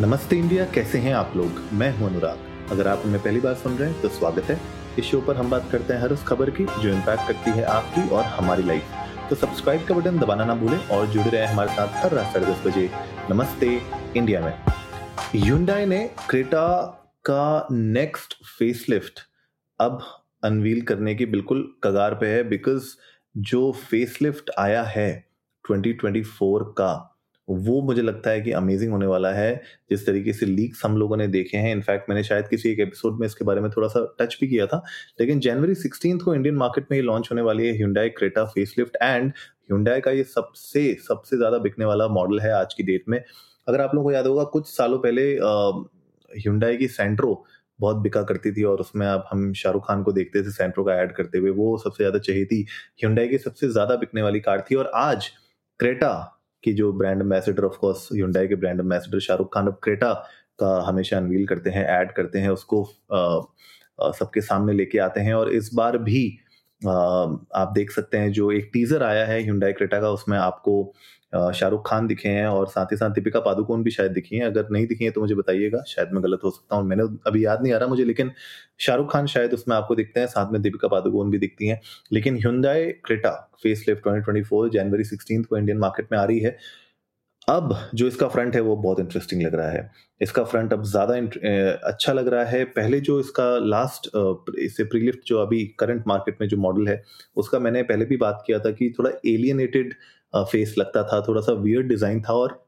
नमस्ते इंडिया, कैसे हैं आप लोग? मैं हूँ अनुराग। अगर आप हमें पहली बार सुन रहे हैं तो स्वागत है। इस शो पर हम बात करते हैं हर उस खबर की, जो इम्पैक्ट करती है आपकी और हमारी लाइफ तो सब्सक्राइब का बटन दबाना ना भूलें और जुड़े रहे हमारे साथ हर रात साढ़े दस बजे। नमस्ते इंडिया में। यूंडाई ने क्रेटा का नेक्स्ट फेसलिफ्ट अब अनवील करने की बिल्कुल कगार पे है बिकॉज़ जो फेसलिफ्ट आया है 2024 का वो मुझे लगता है कि अमेजिंग होने वाला है। जिस तरीके से लीक्स हम लोगों ने देखे हैं इनफैक्ट मैंने शायद किसी एक एपिसोड में इसके बारे में थोड़ा सा टच भी किया था। लेकिन जनवरी सिक्सटीन को इंडियन मार्केट में ये लॉन्च होने वाली है Hyundai Creta facelift and Hyundai का ये सबसे सबसे ज़्यादा बिकने वाला मॉडल है आज की डेट में। अगर आप लोगों को याद होगा, कुछ सालों पहले ह्यूंडाई की सेंट्रो बहुत बिका करती थी और उसमें अब हम शाहरुख खान को देखते थे सेंट्रो का ऐड करते हुए। वो सबसे ज़्यादा चाहिए थी। ह्यूंडाई की सबसे ज़्यादा बिकने वाली कार थी और आज क्रेटा की जो brand ambassador of course Hyundai के ब्रांड एम्बेसडर शाहरुख खान अब क्रेटा का हमेशा अनवील करते हैं ऐड करते हैं, उसको सबके सामने लेके आते हैं और इस बार भी आप देख सकते हैं जो एक टीजर आया है ह्यूंडाई क्रेटा का, उसमें आपको शाहरुख खान दिखे हैं और साथ ही साथ दीपिका पादुकोण भी शायद दिखी हैं। अगर नहीं दिखी हैं तो मुझे बताइएगा, शायद मैं गलत हो सकता हूँ। मैंने अभी याद नहीं आ रहा मुझे, लेकिन शाहरुख खान शायद उसमें आपको दिखते हैं, साथ में दीपिका पादुकोण भी दिखती हैं। लेकिन Hyundai Creta face lift twenty जनवरी सिक्सटीन को इंडियन मार्केट में आ रही है। अब जो इसका फ्रंट है वो बहुत इंटरेस्टिंग लग रहा है। इसका फ्रंट अब ज़्यादा अच्छा लग रहा है। पहले जो इसका लास्ट इससे प्रीलिफ्ट जो अभी करंट मार्केट में जो मॉडल है, उसका मैंने पहले भी बात किया था कि थोड़ा एलियनेटेड फेस लगता था, थोड़ा सा वियर्ड डिज़ाइन था और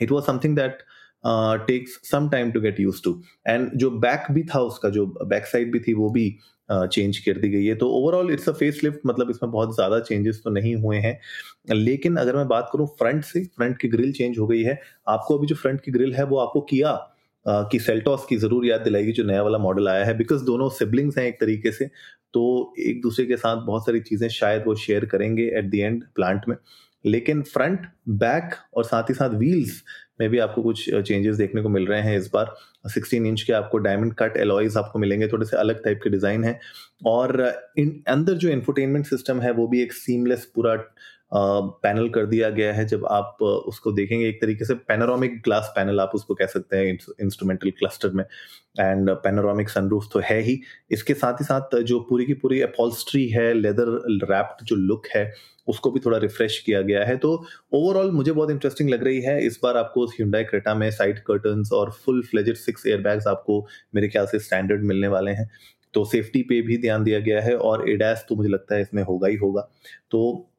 it was something that takes some time to get used to and जो बैक भी था उसका जो बैक साइड भी थी वो भी चेंज uh, कर दी गई है। तो overall it's a face lift मतलब इसमें बहुत ज़्यादा चेंजेस तो नहीं हुए हैं। लेकिन अगर मैं बात करूँ फ्रंट से फ्रंट की ग्रिल चेंज हो गई है आपको अभी जो फ्रंट की ग्रिल है वो आपको किया uh, की सेल्टॉस की ज़रूर याद दिलाएगी जो नया वाला मॉडल आया है। बिकॉज़ दोनों सिबलिंग्स हैं एक तरीके से तो एक दूसरे के साथ बहुत सारी चीज़ें शायद वो शेयर करेंगे एट द एंड प्लांट में। लेकिन फ्रंट बैक और साथ ही साथ व्हील्स में भी आपको कुछ चेंजेस देखने को मिल रहे हैं इस बार। 16 इंच के आपको डायमंड कट एलॉयज आपको मिलेंगे, थोड़े से अलग टाइप के डिज़ाइन है। और इन अंदर जो इन्फोटेनमेंट सिस्टम है, वो भी एक सीमलेस पूरा पैनल कर दिया गया है। जब आप उसको देखेंगे, एक तरीके से पैनोरामिक ग्लास पैनल आप उसको कह सकते हैं इंस्ट्रूमेंटल क्लस्टर में। एंड पैनोरामिक सनरूफ तो है ही। इसके साथ ही साथ जो पूरी की पूरी अपॉल्स्ट्री है लेदर रैप्ड जो लुक है, उसको भी थोड़ा रिफ्रेश किया गया है। तो ओवरऑल मुझे बहुत इंटरेस्टिंग लग रही है। इस बार आपको हिंडाई क्रेटा में साइड कर्टन और फुल फ्लेजेड सिक्स एयरबैग्स आपको मेरे ख्याल से स्टैंडर्ड मिलने वाले हैं। तो सेफ्टी पे भी ध्यान दिया गया है और एडैस तो मुझे लगता है इसमें होगा ही होगा। तो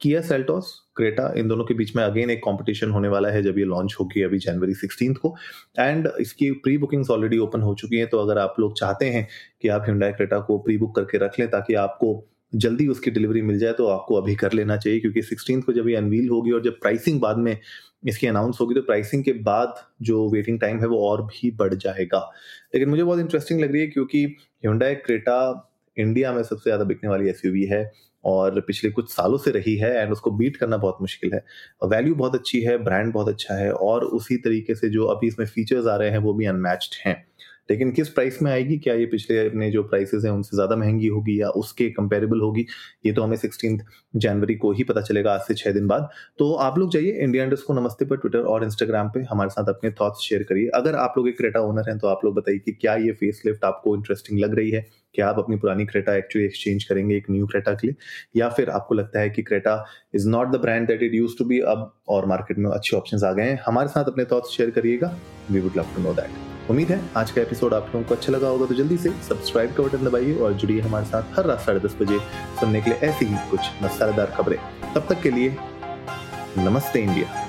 किया सेल्टोस, क्रेटा, इन दोनों के बीच में अगेन एक कंपटीशन होने वाला है जब ये लॉन्च होगी अभी जनवरी सिक्सटीन को। एंड इसकी प्री बुकिंग्स ऑलरेडी ओपन हो चुकी हैं तो अगर आप लोग चाहते हैं कि आप हिंडाई क्रेटा को प्री बुक करके रख लें, ताकि आपको जल्दी उसकी डिलीवरी मिल जाए तो आपको अभी कर लेना चाहिए, क्योंकि सिक्सटीन को जब ये अनवील होगी और जब प्राइसिंग बाद में इसकी अनाउंस होगी तो प्राइसिंग के बाद जो वेटिंग टाइम है वो और भी बढ़ जाएगा। लेकिन मुझे बहुत इंटरेस्टिंग लग रही है, क्योंकि हिंडाई क्रेटा इंडिया में सबसे ज़्यादा बिकने वाली एस है। और पिछले कुछ सालों से रही है एंड उसको बीट करना बहुत मुश्किल है। वैल्यू बहुत अच्छी है ब्रांड बहुत अच्छा है और उसी तरीके से जो अभी इसमें फीचर्स आ रहे हैं वो भी अनमैच्ड हैं। लेकिन किस प्राइस में आएगी? क्या ये पिछले अपने जो प्राइसेस हैं उनसे ज़्यादा महँगी होगी या उसके कंपेरेबल होगी? ये तो हमें सिक्सटीन जनवरी को ही पता चलेगा आज से छः दिन बाद। तो आप लोग जाइए इंडिया इंडस्ट को नमस्ते पर ट्विटर और इंस्टाग्राम पे, हमारे साथ अपने थॉट्स शेयर करिए। अगर आप लोग एक क्रेटा ओनर हैं तो आप लोग बताइए कि क्या ये फेस आपको इंटरेस्टिंग लग रही है? क्या आप अपनी पुरानी क्रेटा एक्चुअली एक्सचेंज करेंगे एक न्यू क्रेटा के लिए, या फिर आपको लगता है कि Creta is not the brand that it use to be अब और मार्केट में अच्छे ऑप्शन आ गए हैं। हमारे साथ अपने थॉट्स शेयर करिएगा। We would love to know that उम्मीद है आज का एपिसोड आप लोगों को अच्छा लगा होगा तो जल्दी से सब्सक्राइब का बटन दबाइए और जुड़िए हमारे साथ हर रात साढ़े दस बजे सुनने के लिए ऐसी ही कुछ मसालेदार खबरें। तब तक के लिए नमस्ते इंडिया।